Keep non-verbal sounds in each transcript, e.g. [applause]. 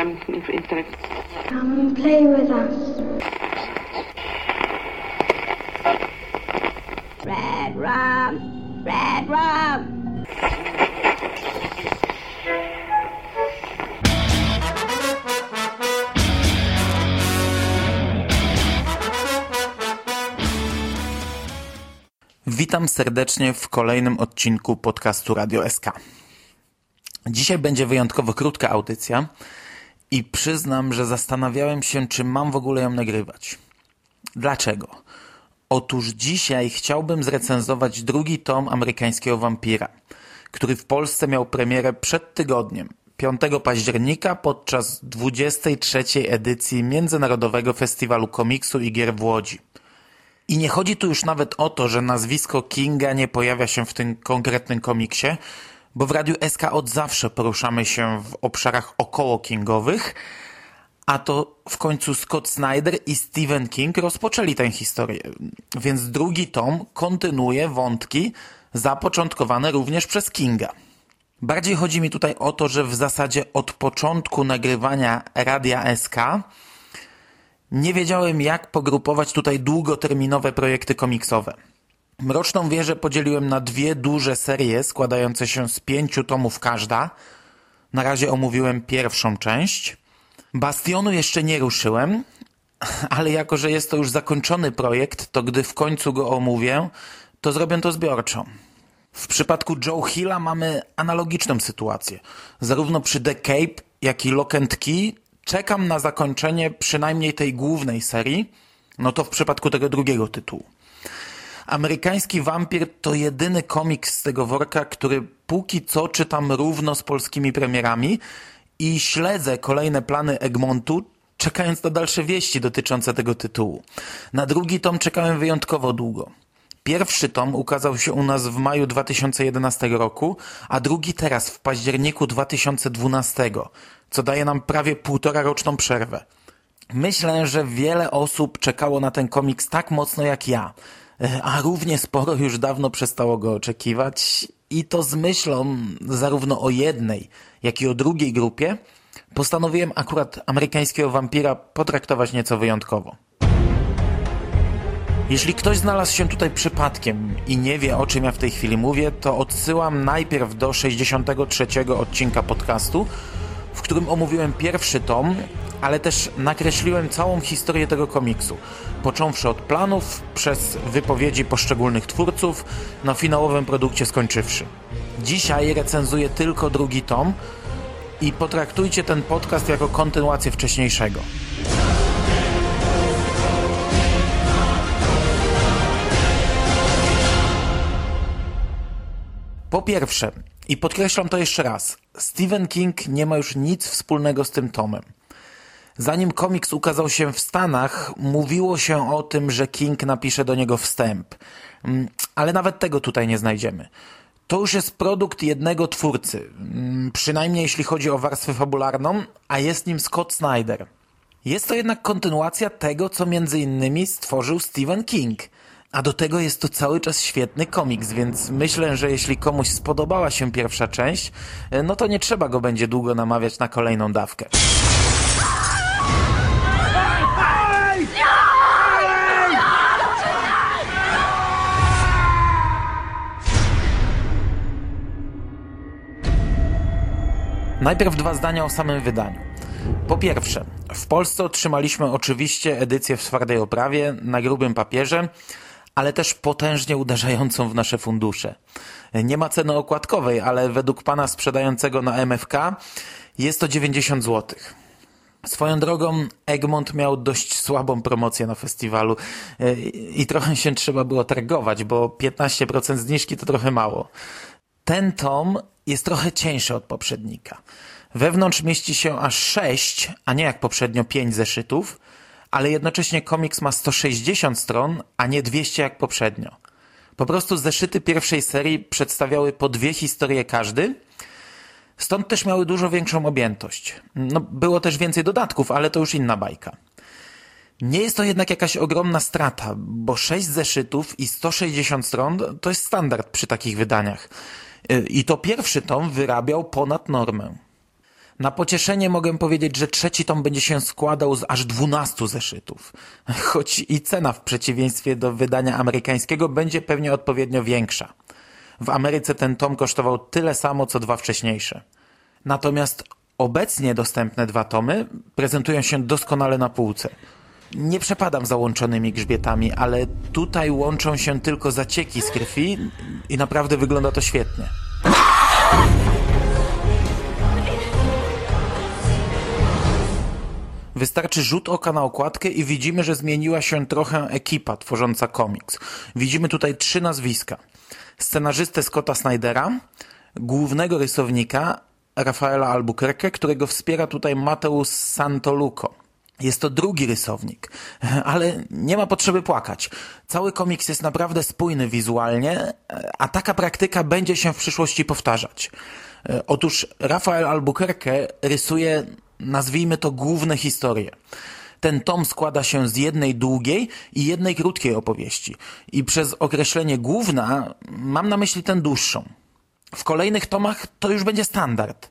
um, intelect. Come and play with us. Red rum! Red rum! Witam serdecznie w kolejnym odcinku podcastu Radio SK. Dzisiaj będzie wyjątkowo krótka audycja i przyznam, że zastanawiałem się, czy mam w ogóle ją nagrywać. Dlaczego? Otóż dzisiaj chciałbym zrecenzować drugi tom amerykańskiego wampira, który w Polsce miał premierę przed tygodniem, 5 października podczas 23. edycji Międzynarodowego Festiwalu Komiksu i Gier w Łodzi. I nie chodzi tu już nawet o to, że nazwisko Kinga nie pojawia się w tym konkretnym komiksie, bo w Radiu SK od zawsze poruszamy się w obszarach około Kingowych, a to w końcu Scott Snyder i Stephen King rozpoczęli tę historię. Więc drugi tom kontynuuje wątki zapoczątkowane również przez Kinga. Bardziej chodzi mi tutaj o to, że w zasadzie od początku nagrywania Radia SK nie wiedziałem, jak pogrupować tutaj długoterminowe projekty komiksowe. Mroczną Wieżę podzieliłem na dwie duże serie składające się z pięciu tomów każda. Na razie omówiłem pierwszą część. Bastionu jeszcze nie ruszyłem, [laughs] ale jako, że jest to już zakończony projekt, to gdy w końcu go omówię, to zrobię to zbiorczo. W przypadku Joe Hilla mamy analogiczną sytuację. Zarówno przy The Cape, jak i Lock and Key czekam na zakończenie przynajmniej tej głównej serii, no to w przypadku tego drugiego tytułu. Amerykański Wampir to jedyny komiks z tego worka, który póki co czytam równo z polskimi premierami i śledzę kolejne plany Egmontu, czekając na dalsze wieści dotyczące tego tytułu. Na drugi tom czekałem wyjątkowo długo. Pierwszy tom ukazał się u nas w maju 2011 roku, a drugi teraz w październiku 2012, co daje nam prawie półtora roczną przerwę. Myślę, że wiele osób czekało na ten komiks tak mocno jak ja, a równie sporo już dawno przestało go oczekiwać i to z myślą zarówno o jednej, jak i o drugiej grupie postanowiłem akurat amerykańskiego wampira potraktować nieco wyjątkowo. Jeśli ktoś znalazł się tutaj przypadkiem i nie wie o czym ja w tej chwili mówię, to odsyłam najpierw do 63 odcinka podcastu, w którym omówiłem pierwszy tom, ale też nakreśliłem całą historię tego komiksu, począwszy od planów, przez wypowiedzi poszczególnych twórców, na finałowym produkcie skończywszy. Dzisiaj recenzuję tylko drugi tom i potraktujcie ten podcast jako kontynuację wcześniejszego. Po pierwsze, i podkreślam to jeszcze raz, Stephen King nie ma już nic wspólnego z tym tomem. Zanim komiks ukazał się w Stanach, mówiło się o tym, że King napisze do niego wstęp. Mm, ale nawet tego tutaj nie znajdziemy. To już jest produkt jednego twórcy, mm, przynajmniej jeśli chodzi o warstwę fabularną, a jest nim Scott Snyder. Jest to jednak kontynuacja tego, co między innymi stworzył Stephen King – a do tego jest to cały czas świetny komiks, więc myślę, że jeśli komuś spodobała się pierwsza część, no to nie trzeba go będzie długo namawiać na kolejną dawkę. Najpierw dwa zdania o samym wydaniu. Po pierwsze, w Polsce otrzymaliśmy oczywiście edycję w twardej oprawie na grubym papierze, ale też potężnie uderzającą w nasze fundusze. Nie ma ceny okładkowej, ale według pana sprzedającego na MFK jest to 90 zł. Swoją drogą Egmont miał dość słabą promocję na festiwalu i trochę się trzeba było targować, bo 15% zniżki to trochę mało. Ten tom jest trochę cieńszy od poprzednika. Wewnątrz mieści się aż 6, a nie jak poprzednio 5 zeszytów, ale jednocześnie komiks ma 160 stron, a nie 200 jak poprzednio. Po prostu zeszyty pierwszej serii przedstawiały po dwie historie każdy, stąd też miały dużo większą objętość. No, było też więcej dodatków, ale to już inna bajka. Nie jest to jednak jakaś ogromna strata, bo 6 zeszytów i 160 stron to jest standard przy takich wydaniach. I to pierwszy tom wyrabiał ponad normę. Na pocieszenie mogę powiedzieć, że trzeci tom będzie się składał z aż 12 zeszytów. [laughs] Choć i cena w przeciwieństwie do wydania amerykańskiego będzie pewnie odpowiednio większa. W Ameryce ten tom kosztował tyle samo, co dwa wcześniejsze. Natomiast obecnie dostępne dwa tomy prezentują się doskonale na półce. Nie przepadam za łączonymi grzbietami, ale tutaj łączą się tylko zacieki z krwi i naprawdę wygląda to świetnie. Wystarczy rzut oka na okładkę i widzimy, że zmieniła się trochę ekipa tworząca komiks. Widzimy tutaj trzy nazwiska. Scenarzystę Scotta Snydera, głównego rysownika Rafaela Albuquerque, którego wspiera tutaj Mateusz Santoluco. Jest to drugi rysownik, [laughs] ale nie ma potrzeby płakać. Cały komiks jest naprawdę spójny wizualnie, a taka praktyka będzie się w przyszłości powtarzać. Otóż Rafael Albuquerque rysuje, nazwijmy to, główne historie. Ten tom składa się z jednej długiej i jednej krótkiej opowieści. I przez określenie główna mam na myśli tę dłuższą. W kolejnych tomach to już będzie standard.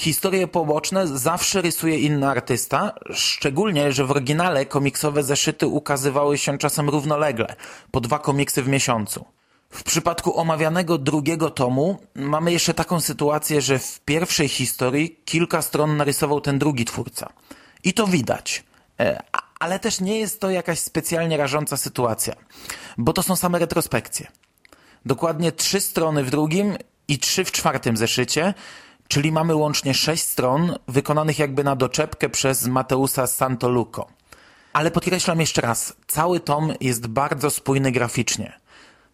Historie poboczne zawsze rysuje inny artysta, szczególnie, że w oryginale komiksowe zeszyty ukazywały się czasem równolegle, po dwa komiksy w miesiącu. W przypadku omawianego drugiego tomu mamy jeszcze taką sytuację, że w pierwszej historii kilka stron narysował ten drugi twórca. I to widać. E, ale też nie jest to jakaś specjalnie rażąca sytuacja, bo to są same retrospekcje. Dokładnie trzy strony w drugim i trzy w czwartym zeszycie, czyli mamy łącznie sześć stron wykonanych jakby na doczepkę przez Mateusa Santoluco. Ale podkreślam jeszcze raz, cały tom jest bardzo spójny graficznie.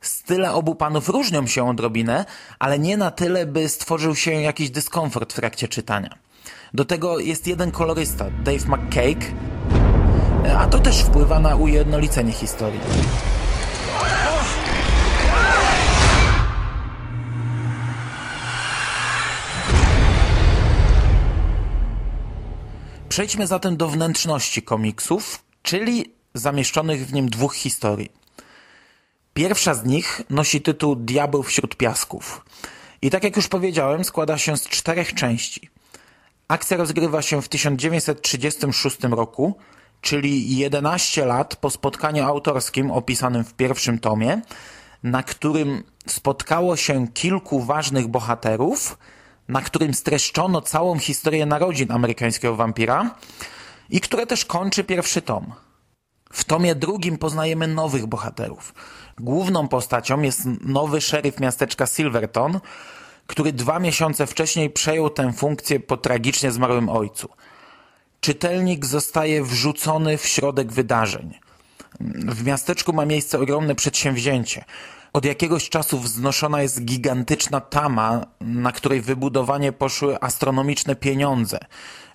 Style obu panów różnią się odrobinę, ale nie na tyle, by stworzył się jakiś dyskomfort w trakcie czytania. Do tego jest jeden kolorysta, Dave McCake, a to też wpływa na ujednolicenie historii. Przejdźmy zatem do wnętrzności komiksów, czyli zamieszczonych w nim dwóch historii. Pierwsza z nich nosi tytuł Diabeł wśród piasków. I tak jak już powiedziałem, składa się z czterech części. Akcja rozgrywa się w 1936 roku, czyli 11 lat po spotkaniu autorskim opisanym w pierwszym tomie, na którym spotkało się kilku ważnych bohaterów, na którym streszczono całą historię narodzin amerykańskiego wampira i które też kończy pierwszy tom. W tomie drugim poznajemy nowych bohaterów. Główną postacią jest nowy szeryf miasteczka Silverton, który dwa miesiące wcześniej przejął tę funkcję po tragicznie zmarłym ojcu. Czytelnik zostaje wrzucony w środek wydarzeń. W miasteczku ma miejsce ogromne przedsięwzięcie. Od jakiegoś czasu wznoszona jest gigantyczna tama, na której wybudowanie poszły astronomiczne pieniądze,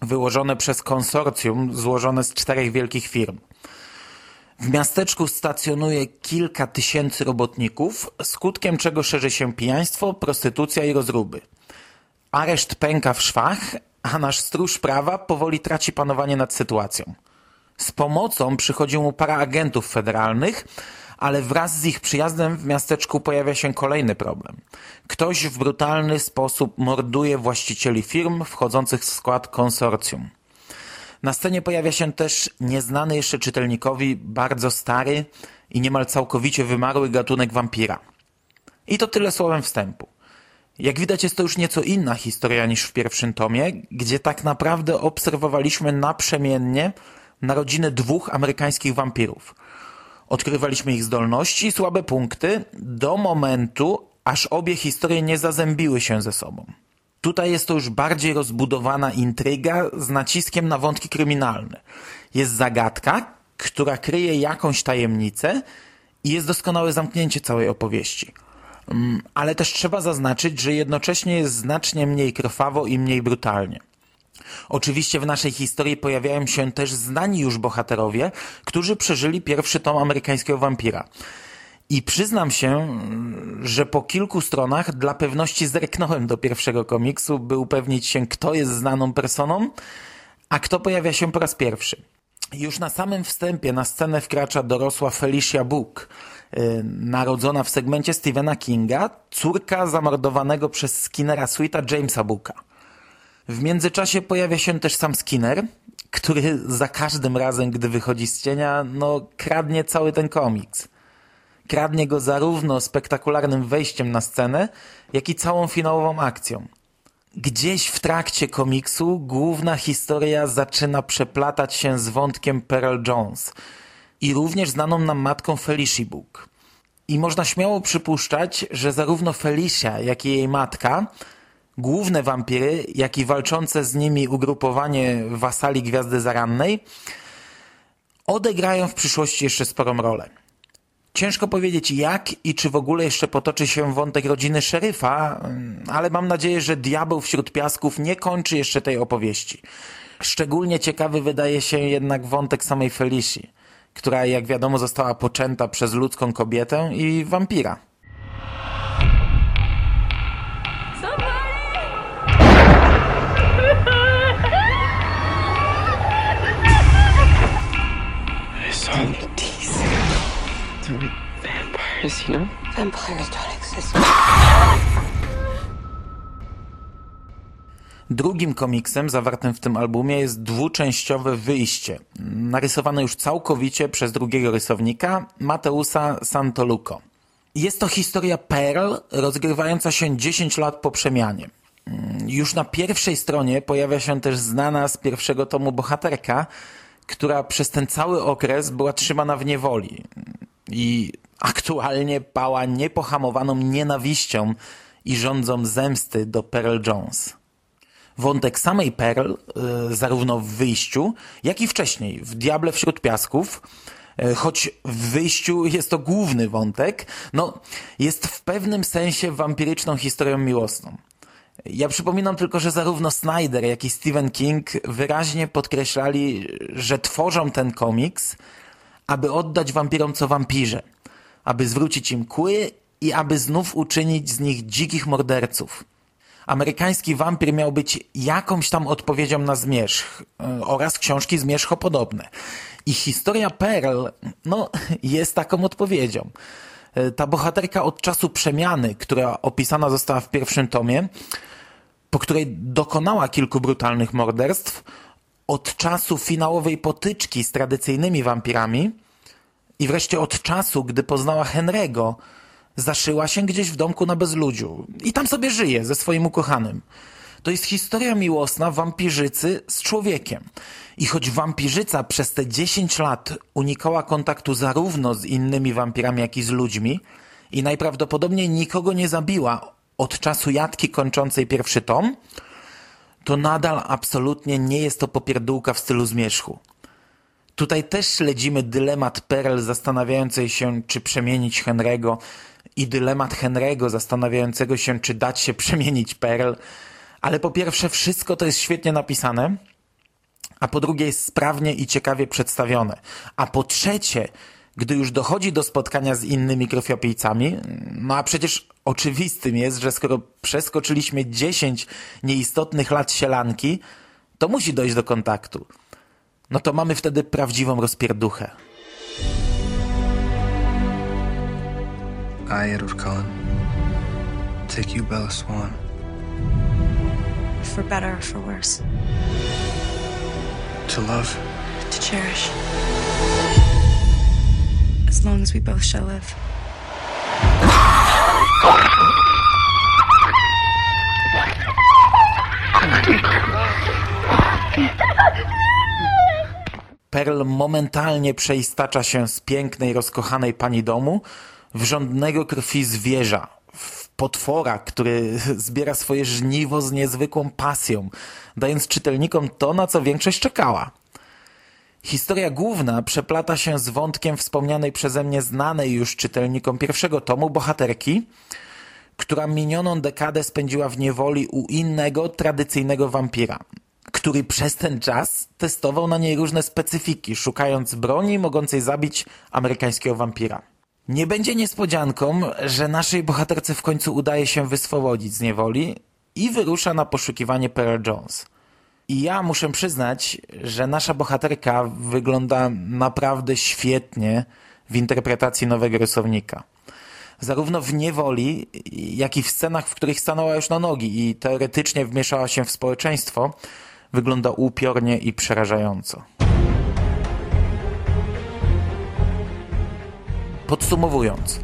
wyłożone przez konsorcjum złożone z czterech wielkich firm. W miasteczku stacjonuje kilka tysięcy robotników, skutkiem czego szerzy się pijaństwo, prostytucja i rozruby. Areszt pęka w szwach, a nasz stróż prawa powoli traci panowanie nad sytuacją. Z pomocą przychodzi mu para agentów federalnych, ale wraz z ich przyjazdem w miasteczku pojawia się kolejny problem. Ktoś w brutalny sposób morduje właścicieli firm wchodzących w skład konsorcjum. Na scenie pojawia się też nieznany jeszcze czytelnikowi bardzo stary i niemal całkowicie wymarły gatunek wampira. I to tyle słowem wstępu. Jak widać jest to już nieco inna historia niż w pierwszym tomie, gdzie tak naprawdę obserwowaliśmy naprzemiennie narodziny dwóch amerykańskich wampirów. Odkrywaliśmy ich zdolności i słabe punkty do momentu, aż obie historie nie zazębiły się ze sobą. Tutaj jest to już bardziej rozbudowana intryga z naciskiem na wątki kryminalne. Jest zagadka, która kryje jakąś tajemnicę i jest doskonałe zamknięcie całej opowieści. Mm, ale też trzeba zaznaczyć, że jednocześnie jest znacznie mniej krwawo i mniej brutalnie. Oczywiście w naszej historii pojawiają się też znani już bohaterowie, którzy przeżyli pierwszy tom amerykańskiego wampira. I przyznam się, że po kilku stronach dla pewności zerknąłem do pierwszego komiksu, by upewnić się, kto jest znaną personą, a kto pojawia się po raz pierwszy. Już na samym wstępie na scenę wkracza dorosła Felicia Book, yy, narodzona w segmencie Stephena Kinga, córka zamordowanego przez Skinnera Sweeta Jamesa Booka. W międzyczasie pojawia się też sam Skinner, który za każdym razem, gdy wychodzi z cienia, no kradnie cały ten komiks. Kradnie go zarówno spektakularnym wejściem na scenę, jak i całą finałową akcją. Gdzieś w trakcie komiksu główna historia zaczyna przeplatać się z wątkiem Pearl Jones i również znaną nam matką Felicia Book. I można śmiało przypuszczać, że zarówno Felicia, jak i jej matka, główne wampiry, jak i walczące z nimi ugrupowanie wasali Gwiazdy Zarannej, odegrają w przyszłości jeszcze sporą rolę. Ciężko powiedzieć jak i czy w ogóle jeszcze potoczy się wątek rodziny szeryfa, ale mam nadzieję, że diabeł wśród piasków nie kończy jeszcze tej opowieści. Szczególnie ciekawy wydaje się jednak wątek samej Felicji, która jak wiadomo została poczęta przez ludzką kobietę i wampira. Vampires, you know? Vampires don't exist. Drugim komiksem zawartym w tym albumie jest dwuczęściowe wyjście, narysowane już całkowicie przez drugiego rysownika, Mateusa Santoluco. Jest to historia Pearl, rozgrywająca się 10 lat po przemianie. Już na pierwszej stronie pojawia się też znana z pierwszego tomu bohaterka, która przez ten cały okres była trzymana w niewoli i aktualnie pała niepohamowaną nienawiścią i rządzą zemsty do Pearl Jones. Wątek samej Pearl, y, zarówno w wyjściu, jak i wcześniej, w Diable wśród piasków, y, choć w wyjściu jest to główny wątek, no, jest w pewnym sensie wampiryczną historią miłosną. Ja przypominam tylko, że zarówno Snyder, jak i Stephen King wyraźnie podkreślali, że tworzą ten komiks, aby oddać wampirom co wampirze, aby zwrócić im kły i aby znów uczynić z nich dzikich morderców. Amerykański wampir miał być jakąś tam odpowiedzią na zmierzch e, oraz książki zmierzchopodobne. I historia Pearl, no, [laughs] jest taką odpowiedzią. E, ta bohaterka od czasu przemiany, która opisana została w pierwszym tomie, po której dokonała kilku brutalnych morderstw, od czasu finałowej potyczki z tradycyjnymi wampirami i wreszcie od czasu, gdy poznała Henry'ego, zaszyła się gdzieś w domku na bezludziu i tam sobie żyje ze swoim ukochanym. To jest historia miłosna wampirzycy z człowiekiem. I choć wampirzyca przez te 10 lat unikała kontaktu zarówno z innymi wampirami, jak i z ludźmi i najprawdopodobniej nikogo nie zabiła od czasu jatki kończącej pierwszy tom, to nadal absolutnie nie jest to popierdółka w stylu zmierzchu. Tutaj też śledzimy dylemat Pearl zastanawiającej się, czy przemienić Henry'ego i dylemat Henry'ego zastanawiającego się, czy dać się przemienić Pearl. Ale po pierwsze, wszystko to jest świetnie napisane, a po drugie jest sprawnie i ciekawie przedstawione. A po trzecie, gdy już dochodzi do spotkania z innymi krwiopijcami, no a przecież oczywistym jest, że skoro przeskoczyliśmy 10 nieistotnych lat sielanki, to musi dojść do kontaktu. No to mamy wtedy prawdziwą rozpierduchę. I, Edward Cullen, take you, Bella Swan. For better or for worse. To love. To cherish. As long as we both shall live. Pearl momentalnie przeistacza się z pięknej, rozkochanej pani domu w żądnego krwi zwierza, potwora, który [laughs] zbiera swoje żniwo z niezwykłą pasją, dając czytelnikom to, na co większość czekała. Historia główna przeplata się z wątkiem wspomnianej przeze mnie znanej już czytelnikom pierwszego tomu bohaterki, która minioną dekadę spędziła w niewoli u innego, tradycyjnego wampira, który przez ten czas testował na niej różne specyfiki, szukając broni mogącej zabić amerykańskiego wampira. Nie będzie niespodzianką, że naszej bohaterce w końcu udaje się wyswobodzić z niewoli i wyrusza na poszukiwanie Pearl Jones. I ja muszę przyznać, że nasza bohaterka wygląda naprawdę świetnie w interpretacji nowego rysownika. zarówno w niewoli, jak i w scenach, w których stanęła już na nogi i teoretycznie wmieszała się w społeczeństwo, wygląda upiornie i przerażająco. Podsumowując,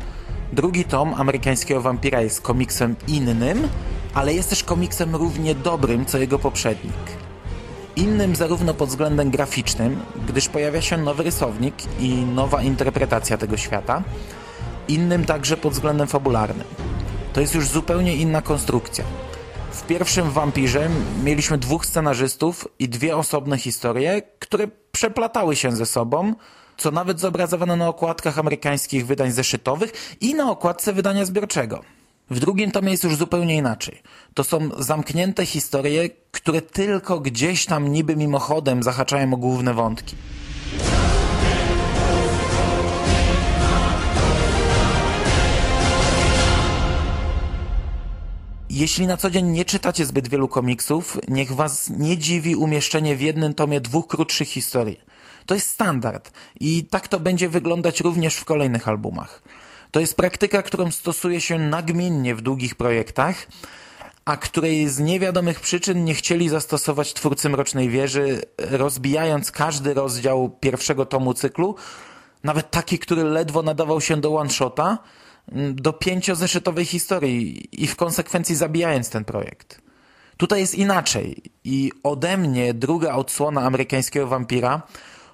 drugi tom amerykańskiego wampira jest komiksem innym, ale jest też komiksem równie dobrym co jego poprzednik. Innym zarówno pod względem graficznym, gdyż pojawia się nowy rysownik i nowa interpretacja tego świata, innym także pod względem fabularnym. To jest już zupełnie inna konstrukcja. W pierwszym Wampirze mieliśmy dwóch scenarzystów i dwie osobne historie, które przeplatały się ze sobą, co nawet zobrazowano na okładkach amerykańskich wydań zeszytowych i na okładce wydania zbiorczego. W drugim tomie jest już zupełnie inaczej. To są zamknięte historie, które tylko gdzieś tam niby mimochodem zahaczają o główne wątki. Jeśli na co dzień nie czytacie zbyt wielu komiksów, niech was nie dziwi umieszczenie w jednym tomie dwóch krótszych historii. To jest standard i tak to będzie wyglądać również w kolejnych albumach. To jest praktyka, którą stosuje się nagminnie w długich projektach, a której z niewiadomych przyczyn nie chcieli zastosować twórcy Mrocznej Wieży, rozbijając każdy rozdział pierwszego tomu cyklu, nawet taki, który ledwo nadawał się do one-shota, do pięciozeszytowej historii i w konsekwencji zabijając ten projekt. Tutaj jest inaczej i ode mnie druga odsłona amerykańskiego wampira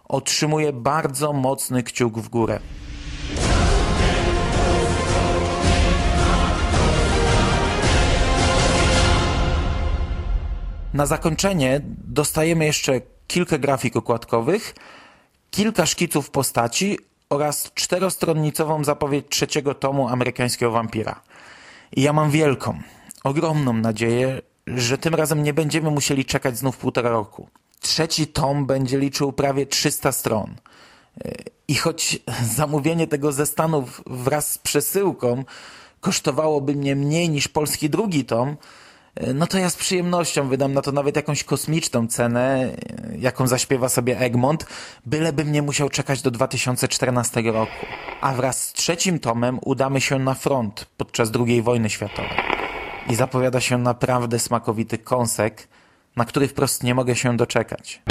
otrzymuje bardzo mocny kciuk w górę. Na zakończenie dostajemy jeszcze kilka grafik okładkowych, kilka szkiców postaci oraz czterostronnicową zapowiedź trzeciego tomu amerykańskiego wampira. I ja mam wielką, ogromną nadzieję, że tym razem nie będziemy musieli czekać znów półtora roku. Trzeci tom będzie liczył prawie 300 stron. I choć zamówienie tego ze Stanów wraz z przesyłką kosztowałoby mnie mniej niż polski drugi tom, no to ja z przyjemnością wydam na to nawet jakąś kosmiczną cenę, jaką zaśpiewa sobie Egmont, bylebym nie musiał czekać do 2014 roku. A wraz z trzecim tomem udamy się na front podczas II wojny światowej. I zapowiada się naprawdę smakowity kąsek, na który wprost nie mogę się doczekać.